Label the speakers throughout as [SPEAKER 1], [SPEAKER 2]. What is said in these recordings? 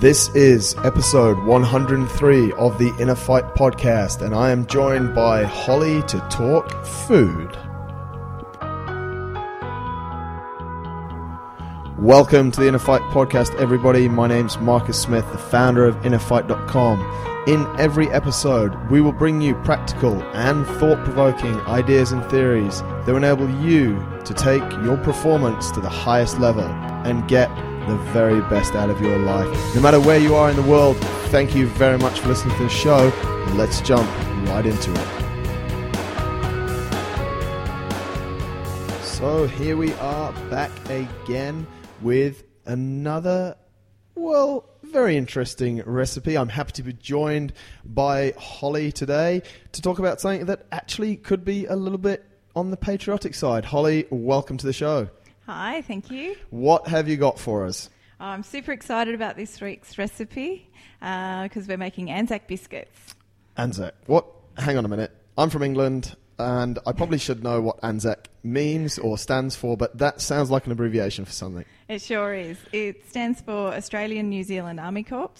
[SPEAKER 1] This is episode 103 of the Inner Fight podcast, and I am joined by Holly to talk food. Welcome to the Inner Fight podcast, everybody. My name's Marcus Smith, the founder of InnerFight.com. In every episode, we will bring you practical and thought provoking ideas and theories that will enable you to take your performance to the highest level and get the very best out of your life. No matter where you are in the world, thank you very much for listening to the show. Let's jump right into it. So here we are back again with another, well, very interesting recipe. I'm happy to be joined by Holly today to talk about something that actually could be a little bit on the patriotic side. Holly, welcome to the show.
[SPEAKER 2] Hi, thank you.
[SPEAKER 1] What have you got for us?
[SPEAKER 2] I'm super excited about this week's recipe because we're making Anzac biscuits.
[SPEAKER 1] Anzac. What? Hang on a minute. I'm from England and I probably should know what Anzac means or stands for, but that sounds like an abbreviation for something.
[SPEAKER 2] It sure is. It stands for Australian New Zealand Army Corps.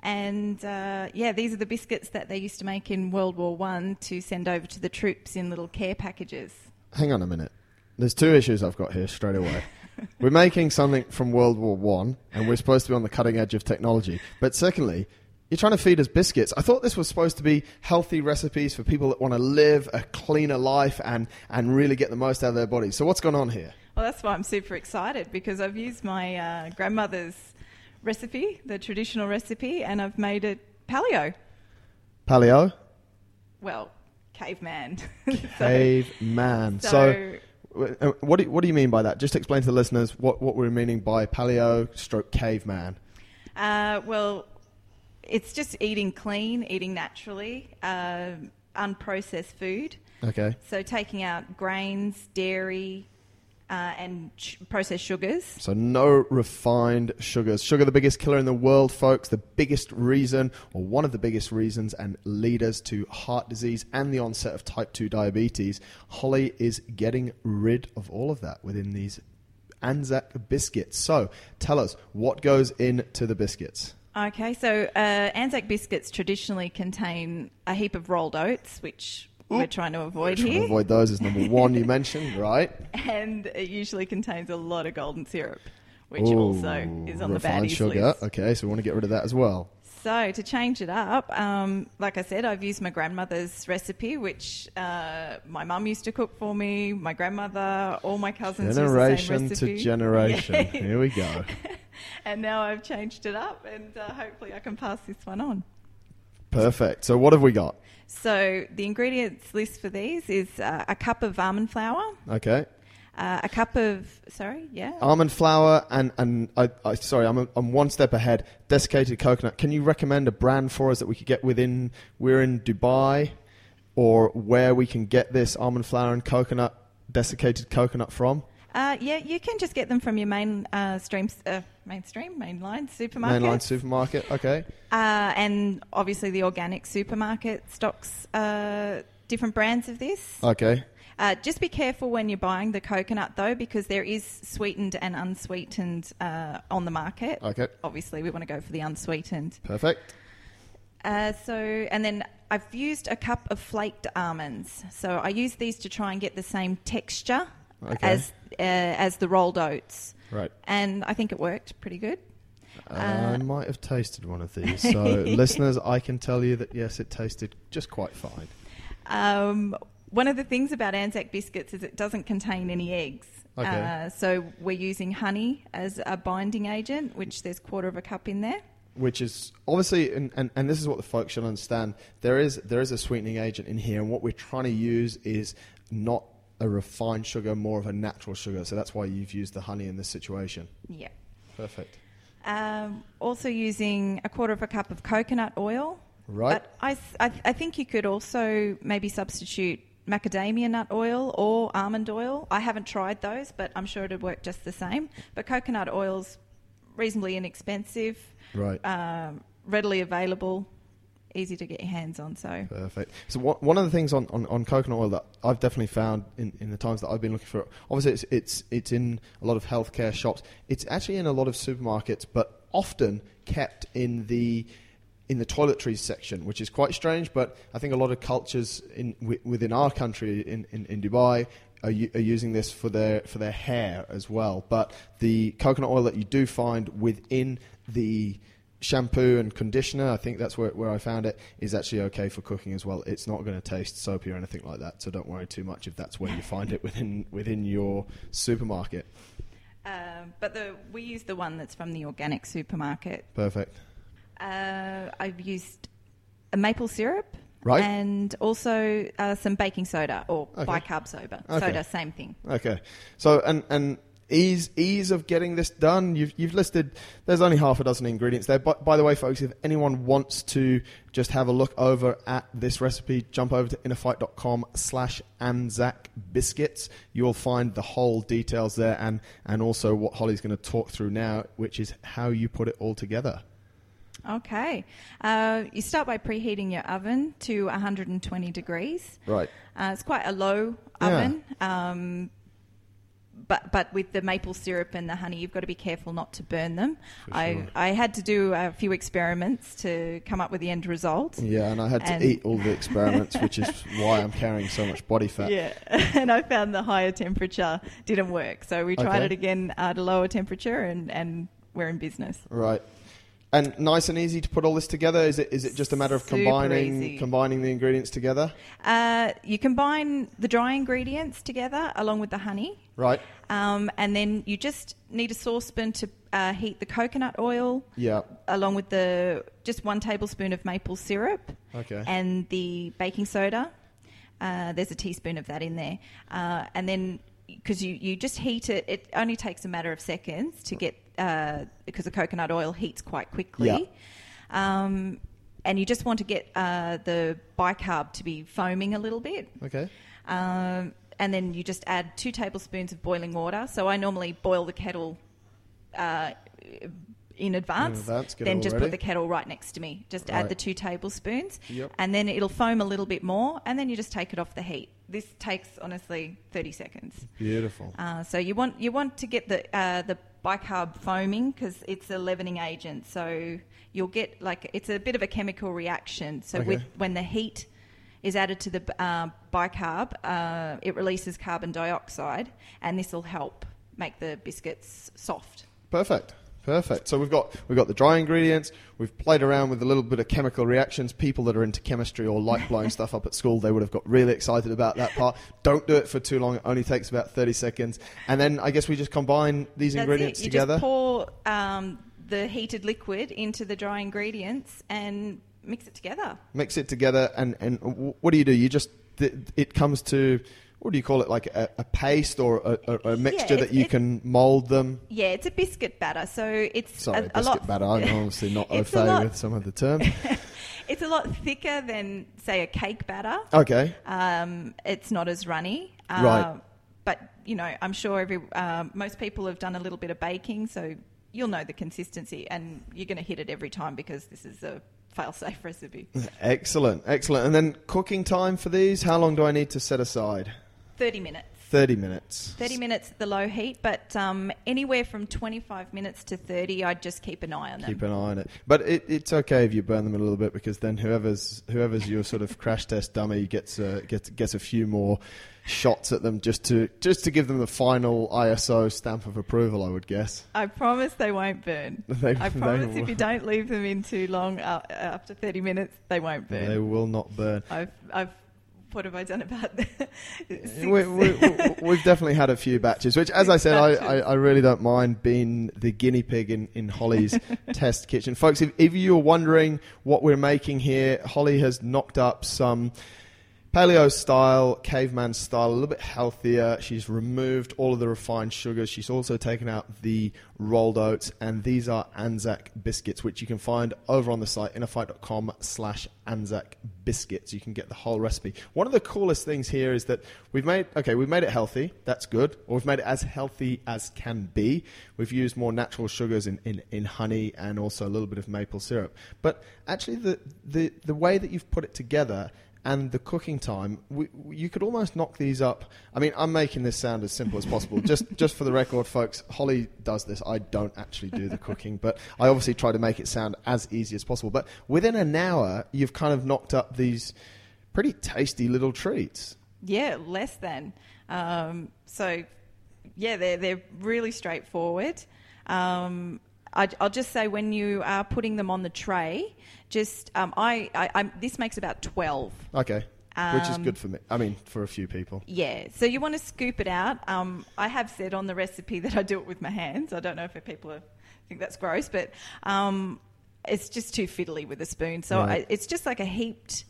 [SPEAKER 2] And uh, yeah, these are the biscuits that they used to make in World War One to send over to the troops in little care packages.
[SPEAKER 1] Hang on a minute. There's two issues I've got here straight away. we're making something from World War One, and we're supposed to be on the cutting edge of technology. But secondly, you're trying to feed us biscuits. I thought this was supposed to be healthy recipes for people that want to live a cleaner life and, and really get the most out of their bodies. So what's going on here?
[SPEAKER 2] Well, that's why I'm super excited because I've used my uh, grandmother's recipe, the traditional recipe, and I've made it paleo.
[SPEAKER 1] Paleo?
[SPEAKER 2] Well, caveman.
[SPEAKER 1] Caveman. so,
[SPEAKER 2] so
[SPEAKER 1] what, do, what do you mean by that? Just explain to the listeners what, what we're meaning by paleo stroke caveman.
[SPEAKER 2] Uh, well, it's just eating clean, eating naturally, uh, unprocessed food.
[SPEAKER 1] Okay.
[SPEAKER 2] So taking out grains, dairy, uh, and ch- processed sugars.
[SPEAKER 1] So no refined sugars. Sugar, the biggest killer in the world, folks. The biggest reason, or one of the biggest reasons, and leaders to heart disease and the onset of type 2 diabetes. Holly is getting rid of all of that within these Anzac biscuits. So tell us, what goes into the biscuits?
[SPEAKER 2] Okay, so uh, Anzac biscuits traditionally contain a heap of rolled oats, which we're trying to avoid
[SPEAKER 1] Trying to
[SPEAKER 2] here.
[SPEAKER 1] avoid those is number one you mentioned, right?
[SPEAKER 2] and it usually contains a lot of golden syrup, which
[SPEAKER 1] Ooh,
[SPEAKER 2] also is on the baddies
[SPEAKER 1] sugar.
[SPEAKER 2] list.
[SPEAKER 1] Okay, so we want to get rid of that as well.
[SPEAKER 2] So to change it up, um, like I said, I've used my grandmother's recipe, which uh, my mum used to cook for me. My grandmother, all my cousins
[SPEAKER 1] Generation
[SPEAKER 2] use the same
[SPEAKER 1] to
[SPEAKER 2] recipe.
[SPEAKER 1] generation.
[SPEAKER 2] Yeah.
[SPEAKER 1] Here we go.
[SPEAKER 2] and now I've changed it up, and uh, hopefully I can pass this one on.
[SPEAKER 1] Perfect. So what have we got?
[SPEAKER 2] So the ingredients list for these is uh, a cup of almond flour,
[SPEAKER 1] Okay.
[SPEAKER 2] uh, a cup of sorry, yeah,
[SPEAKER 1] Almond flour and and I, I sorry, I'm a, I'm one step ahead. Desiccated coconut. Can you recommend a brand for us that we could get within? We're in Dubai, or where we can get this almond flour and coconut desiccated coconut from?
[SPEAKER 2] Uh, yeah. You can just get them from your main uh, stream, uh, mainstream, mainline supermarket.
[SPEAKER 1] Mainline supermarket. Okay.
[SPEAKER 2] Uh, and obviously, the organic supermarket stocks uh, different brands of this.
[SPEAKER 1] Okay.
[SPEAKER 2] Uh, just be careful when you're buying the coconut, though, because there is sweetened and unsweetened uh, on the market.
[SPEAKER 1] Okay.
[SPEAKER 2] Obviously, we want to go for the unsweetened.
[SPEAKER 1] Perfect.
[SPEAKER 2] Uh, so, and then I've used a cup of flaked almonds. So I use these to try and get the same texture
[SPEAKER 1] Okay.
[SPEAKER 2] as uh, as the rolled oats,
[SPEAKER 1] Right.
[SPEAKER 2] and I think it worked pretty good.
[SPEAKER 1] I might have tasted one of these. So, listeners, I can tell you that yes, it tasted just quite fine.
[SPEAKER 2] Um, one of the things about Anzac biscuits is it doesn't contain any eggs.
[SPEAKER 1] Okay.
[SPEAKER 2] Uh, so we're using honey as a binding agent, which there's quarter of a cup in there.
[SPEAKER 1] which is obviously and, and, and this is what the folks should understand there is there is a sweetening agent in here and what we're trying to use is not a refined sugar more of a natural sugar so that's why you've used the honey in this situation
[SPEAKER 2] Yeah.
[SPEAKER 1] perfect
[SPEAKER 2] Um, also using a quarter of a cup of coconut oil.
[SPEAKER 1] Right.
[SPEAKER 2] But I, I- I think you could also maybe substitute macadamia nut oil or almond oil. I haven't tried those, but I'm sure it'd work just the same. But coconut oil's reasonably inexpensive,
[SPEAKER 1] right
[SPEAKER 2] um, readily available, easy to get your hands on. So
[SPEAKER 1] Perfect. So one one of the things on, on, on coconut oil that I've definitely found in, in the times that I've been looking for, obviously it's, it's it's in a lot of healthcare shops. It's actually in a lot of supermarkets, but often kept in the in the toiletries section, which is quite strange. But I think a lot of cultures in wi- within our country in, in, in Dubai are, u- are using this for their for their hair as well. But the coconut oil that you do find within the shampoo and conditioner, I think that's where, where I found it, is actually okay for cooking as well. It's not going to taste soapy or anything like that, so don't worry too much if that's where you find it within within your supermarket.
[SPEAKER 2] Um, but the, we use the one that's from the organic supermarket.
[SPEAKER 1] Perfect.
[SPEAKER 2] Uh, I've used a maple syrup.
[SPEAKER 1] Right.
[SPEAKER 2] And also uh, some baking soda or
[SPEAKER 1] Okay.
[SPEAKER 2] bicarb soda.
[SPEAKER 1] Okay.
[SPEAKER 2] Soda, same thing.
[SPEAKER 1] Okay. So and and ease ease of getting this done. You've you've listed. There's only half a dozen ingredients there. But by the way, folks, if anyone wants to just have a look over at this recipe, jump over to innerfight.com slash Anzac biscuits. You will find the whole details there, and and also what Holly's going to talk through now, which is how you put it all together.
[SPEAKER 2] Okay. Uh, you start by preheating your oven to 120 degrees.
[SPEAKER 1] Right.
[SPEAKER 2] Uh, it's quite a low
[SPEAKER 1] Yeah.
[SPEAKER 2] oven. Um, but but with the maple syrup and the honey, you've got to be careful not to burn them.
[SPEAKER 1] For
[SPEAKER 2] I. I had to do a few experiments to come up with the end result.
[SPEAKER 1] Yeah, and I had to eat all the experiments, which is why I'm carrying so much body fat.
[SPEAKER 2] Yeah, and I found the higher temperature didn't work. So we tried
[SPEAKER 1] Okay.
[SPEAKER 2] it again at a lower temperature, and, and we're in business.
[SPEAKER 1] Right. And nice and easy to put all this together. Is it? Is it just a matter of
[SPEAKER 2] Super
[SPEAKER 1] combining
[SPEAKER 2] easy.
[SPEAKER 1] combining the ingredients together?
[SPEAKER 2] Uh, you combine the dry ingredients together along with the honey,
[SPEAKER 1] Right.
[SPEAKER 2] um, and then you just need a saucepan to uh, heat the coconut oil
[SPEAKER 1] Yeah.
[SPEAKER 2] along with the just one tablespoon of maple syrup
[SPEAKER 1] Okay.
[SPEAKER 2] and the baking soda. Uh, there's a teaspoon of that in there, uh, and then because you, you just heat it, it only takes a matter of seconds to get uh, because the coconut oil heats quite quickly. Um, and you just want to get uh, the bicarb to be foaming a little bit.
[SPEAKER 1] Okay.
[SPEAKER 2] Um, and then you just add two tablespoons of boiling water. So I normally boil the kettle uh, in advance.
[SPEAKER 1] advance, get it
[SPEAKER 2] then just
[SPEAKER 1] ready.
[SPEAKER 2] put the kettle right next to me. Just
[SPEAKER 1] Right.
[SPEAKER 2] add the two tablespoons.
[SPEAKER 1] Yep.
[SPEAKER 2] And then it'll foam a little bit more. And then you just take it off the heat. This takes honestly 30 seconds.
[SPEAKER 1] Beautiful.
[SPEAKER 2] Uh, so you want you want to get the uh, the bicarb foaming because it's a leavening agent. So you'll get like it's a bit of a chemical reaction. So
[SPEAKER 1] Okay.
[SPEAKER 2] with when the heat is added to the uh, bicarb, uh, it releases carbon dioxide, and this will help make the biscuits soft.
[SPEAKER 1] Perfect. Perfect. So we've got we've got the dry ingredients. We've played around with a little bit of chemical reactions. People that are into chemistry or like blowing stuff up at school, they would have got really excited about that part. Don't do it for too long. It only takes about thirty seconds. And then I guess we just combine these
[SPEAKER 2] That's
[SPEAKER 1] ingredients
[SPEAKER 2] it. You
[SPEAKER 1] together.
[SPEAKER 2] just pour um, the heated liquid into the dry ingredients and mix it together.
[SPEAKER 1] Mix it together, and and what do you do? You just th- it comes to what do you call it? Like a, a paste or a, a, a mixture
[SPEAKER 2] it's-
[SPEAKER 1] that you can mold them.
[SPEAKER 2] Yeah, it's a biscuit batter, so it's
[SPEAKER 1] Sorry,
[SPEAKER 2] a,
[SPEAKER 1] biscuit
[SPEAKER 2] lot.
[SPEAKER 1] batter. I'm obviously not au fait with some of the terms.
[SPEAKER 2] It's a lot thicker than, say, a cake batter.
[SPEAKER 1] Okay.
[SPEAKER 2] Um, it's not as runny. Uh,
[SPEAKER 1] Right.
[SPEAKER 2] But you know, I'm sure every um, most people have done a little bit of baking, so you'll know the consistency, and you're going to hit it every time because this is a fail-safe recipe.
[SPEAKER 1] Excellent, excellent. And then cooking time for these, how long do I need to set aside?
[SPEAKER 2] Thirty minutes.
[SPEAKER 1] 30 minutes.
[SPEAKER 2] 30 minutes at the low heat, but um, anywhere from 25 minutes to 30, I'd just keep an eye on them.
[SPEAKER 1] Keep an eye on it. But it, it's okay if you burn them a little bit because then whoever's whoever's your sort of crash test dummy gets uh, gets gets a few more shots at them just to just to give them the final ISO stamp of approval, I would guess.
[SPEAKER 2] I promise they won't burn.
[SPEAKER 1] They-
[SPEAKER 2] I promise if you don't leave them in too long, uh, after 30 minutes, they won't burn.
[SPEAKER 1] They will not burn.
[SPEAKER 2] I've, I've, what have I done about six?
[SPEAKER 1] We, we, we, we've definitely had a few batches, which, as I said, I, I, I really don't mind being the guinea pig in, in Holly's test kitchen. Folks, if, if you're wondering what we're making here, Holly has knocked up some paleo style, caveman style, a little bit healthier. She's removed all of the refined sugars. She's also taken out the rolled oats, and these are Anzac biscuits, which you can find over on the site innerfight.com slash Anzac biscuits. You can get the whole recipe. One of the coolest things here is that we've made okay, we've made it healthy. That's good. Or we've made it as healthy as can be. We've used more natural sugars in, in, in honey and also a little bit of maple syrup. But actually, the, the, the way that you've put it together and the cooking time, we, you could almost knock these up. I mean, I'm making this sound as simple as possible. just, just for the record, folks, Holly does this. I don't actually do the cooking, but I obviously try to make it sound as easy as possible. But within an hour, you've kind of knocked up these pretty tasty little treats.
[SPEAKER 2] Yeah, less than. Um, so, yeah, they're they're really straightforward. Um, I, will just say when you are putting them on the tray, just um, I, I I'm, this makes about twelve.
[SPEAKER 1] Okay. Which is
[SPEAKER 2] Um,
[SPEAKER 1] good for me. I mean, for a few people.
[SPEAKER 2] Yeah, so you want to scoop it out. Um, I have said on the recipe that I do it with my hands. I don't know if people are, think that's gross, but um, it's just too fiddly with a spoon. So
[SPEAKER 1] Right.
[SPEAKER 2] I, it's just like a heaped,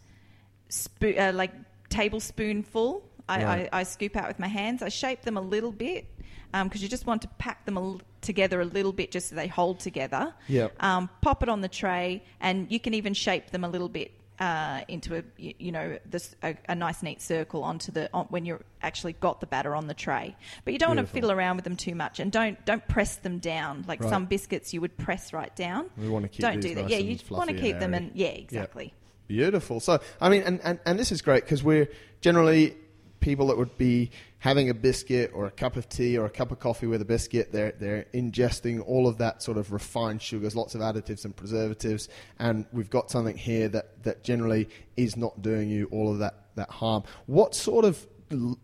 [SPEAKER 2] spo- uh, like tablespoonful. I,
[SPEAKER 1] Right.
[SPEAKER 2] I, I scoop out with my hands. I shape them a little bit because you just want to pack them a together a little bit just so they hold together.
[SPEAKER 1] Yep.
[SPEAKER 2] Um, pop it on the tray, and you can even shape them a little bit uh, into a you, you know this a, a nice neat circle onto the on, when you're actually got the batter on the tray. But you don't want to fiddle around with them too much, and don't don't press them down like
[SPEAKER 1] Right.
[SPEAKER 2] some biscuits you would press right down.
[SPEAKER 1] We want to keep
[SPEAKER 2] don't do that.
[SPEAKER 1] nice
[SPEAKER 2] yeah, you want to keep them, and yeah, exactly.
[SPEAKER 1] Beautiful. So, I mean, and, and, and this is great because we're generally people that would be having a biscuit or a cup of tea or a cup of coffee with a biscuit. They're, they're ingesting all of that sort of refined sugars, lots of additives and preservatives. And we've got something here that, that generally is not doing you all of that, that harm. What sort of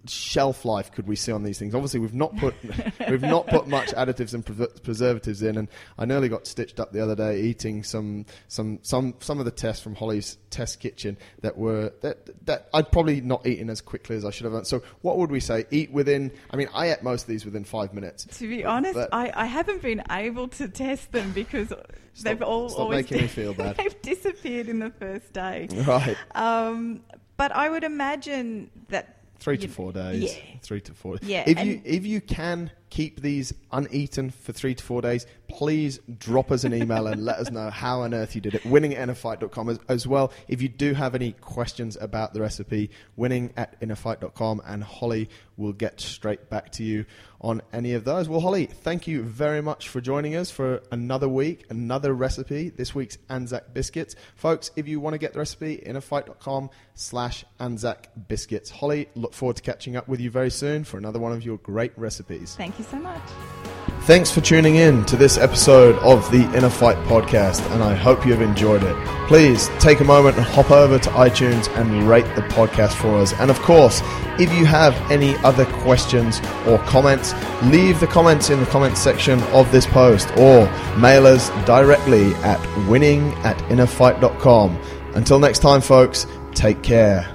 [SPEAKER 1] shelf life could we see on these things? Obviously, we've not put we've not put much additives and preser- preservatives in, and I nearly got stitched up the other day eating some some some some of the tests from Holly's test kitchen that were that that I'd probably not eaten as quickly as I should have done. So, what would we say? Eat within? I mean, I ate most of these within five minutes.
[SPEAKER 2] To be honest,
[SPEAKER 1] But-
[SPEAKER 2] I, I haven't been able to test them because they've all
[SPEAKER 1] stop
[SPEAKER 2] always
[SPEAKER 1] making me feel bad.
[SPEAKER 2] they've disappeared in the first day.
[SPEAKER 1] Right,
[SPEAKER 2] Um, but I would imagine that
[SPEAKER 1] three to four days.
[SPEAKER 2] Yeah.
[SPEAKER 1] three to four.
[SPEAKER 2] Yeah,
[SPEAKER 1] If you if you can keep these uneaten for three to four days, please drop us an email and let us know how on earth you did it. Winning at innerfight.com as, as well. If you do have any questions about the recipe, winning at innerfight.com and Holly will get straight back to you on any of those. Well, Holly, thank you very much for joining us for another week, another recipe. This week's Anzac biscuits. Folks, if you want to get the recipe, innerfight.com slash Anzac biscuits. Holly, look forward to catching up with you very soon for another one of your great recipes.
[SPEAKER 2] Thank you so much.
[SPEAKER 1] Thanks for tuning in to this episode of the Inner Fight podcast, and I hope you have enjoyed it. Please take a moment and hop over to iTunes and rate the podcast for us. And of course, if you have any other questions or comments, leave the comments in the comments section of this post or mail us directly at winning at innerfight.com. Until next time, folks, take care.